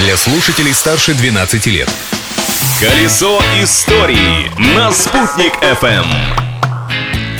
для слушателей старше 12 лет. Колесо истории на «Спутник FM.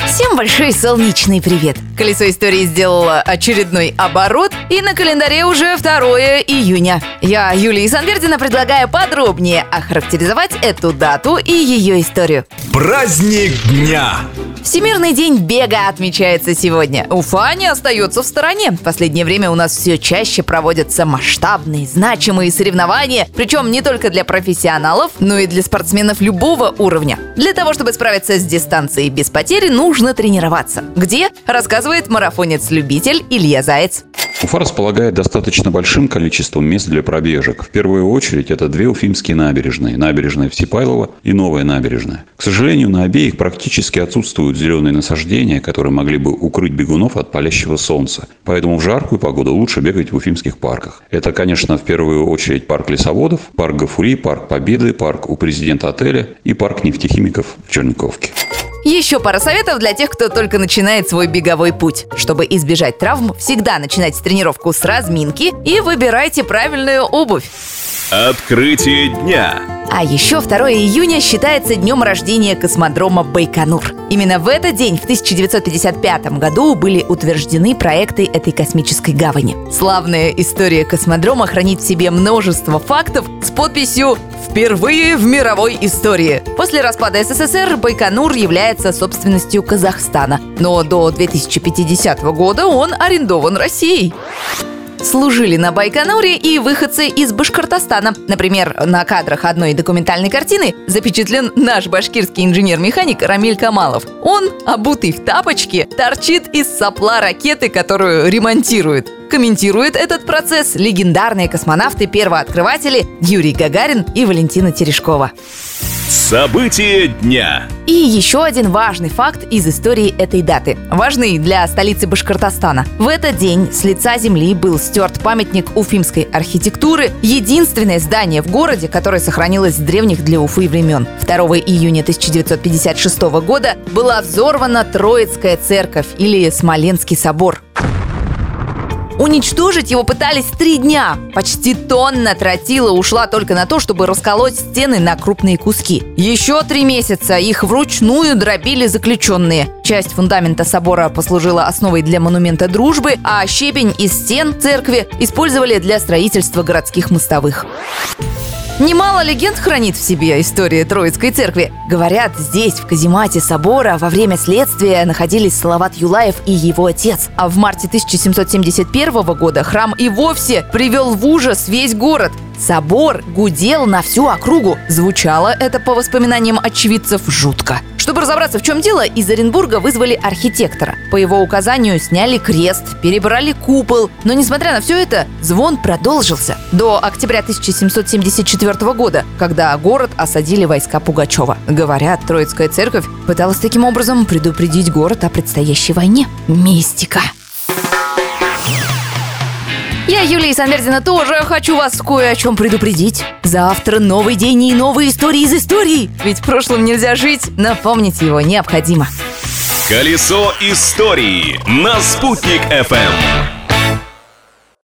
Всем большой солнечный привет! Колесо истории сделало очередной оборот, и на календаре уже 2 июня. Я, Юлия Санвердина, предлагаю подробнее охарактеризовать эту дату и ее историю. Праздник дня! Всемирный день бега отмечается сегодня. Уфа не остается в стороне. В последнее время у нас все чаще проводятся масштабные, значимые соревнования, причем не только для профессионалов, но и для спортсменов любого уровня. Для того, чтобы справиться с дистанцией без потери, нужно тренироваться. Где? Рассказывает марафонец-любитель Илья Заяц. Уфа располагает достаточно большим количеством мест для пробежек. В первую очередь это две уфимские набережные. Набережная Всепайлова и Новая набережная. К сожалению, на обеих практически отсутствуют зеленые насаждения, которые могли бы укрыть бегунов от палящего солнца. Поэтому в жаркую погоду лучше бегать в уфимских парках. Это, конечно, в первую очередь парк лесоводов, парк Гафури, парк Победы, парк у президента отеля и парк нефтехимиков в Черниковке. Еще пара советов для тех, кто только начинает свой беговой путь. Чтобы избежать травм, всегда начинайте тренировку с разминки и выбирайте правильную обувь. Открытие дня. А еще 2 июня считается днем рождения космодрома Байконур. Именно в этот день, в 1955 году, были утверждены проекты этой космической гавани. Славная история космодрома хранит в себе множество фактов с подписью «Впервые в мировой истории». После распада СССР Байконур является собственностью Казахстана, но до 2050 года он арендован Россией. Служили на Байконуре и выходцы из Башкортостана. Например, на кадрах одной документальной картины запечатлен наш башкирский инженер-механик Рамиль Камалов. Он, обутый в тапочки, торчит из сопла ракеты, которую ремонтирует. Комментирует этот процесс легендарные космонавты-первооткрыватели Юрий Гагарин и Валентина Терешкова. События дня. И еще один важный факт из истории этой даты. Важный для столицы Башкортостана. В этот день с лица земли был стерт памятник уфимской архитектуры, единственное здание в городе, которое сохранилось с древних для Уфы времен. 2 июня 1956 года была взорвана Троицкая церковь или Смоленский собор. Уничтожить его пытались три дня. Почти тонна тротила ушла только на то, чтобы расколоть стены на крупные куски. Еще три месяца их вручную дробили заключенные. Часть фундамента собора послужила основой для монумента дружбы, а щебень из стен церкви использовали для строительства городских мостовых. Немало легенд хранит в себе история Троицкой церкви. Говорят, здесь, в каземате собора, во время следствия находились Салават Юлаев и его отец. А в марте 1771 года храм и вовсе привел в ужас весь город. Собор гудел на всю округу. Звучало это, по воспоминаниям очевидцев, жутко. Чтобы разобраться, в чем дело, из Оренбурга вызвали архитектора. По его указанию сняли крест, перебрали купол. Но, несмотря на все это, звон продолжился. До октября 1774 года, когда город осадили войска Пугачева. Говорят, Троицкая церковь пыталась таким образом предупредить город о предстоящей войне. Мистика. Я, Юлия Санвердина, тоже хочу вас кое о чем предупредить. Завтра новый день и новые истории из истории. Ведь в прошлом нельзя жить, напомнить его необходимо. Колесо истории на «Спутник FM.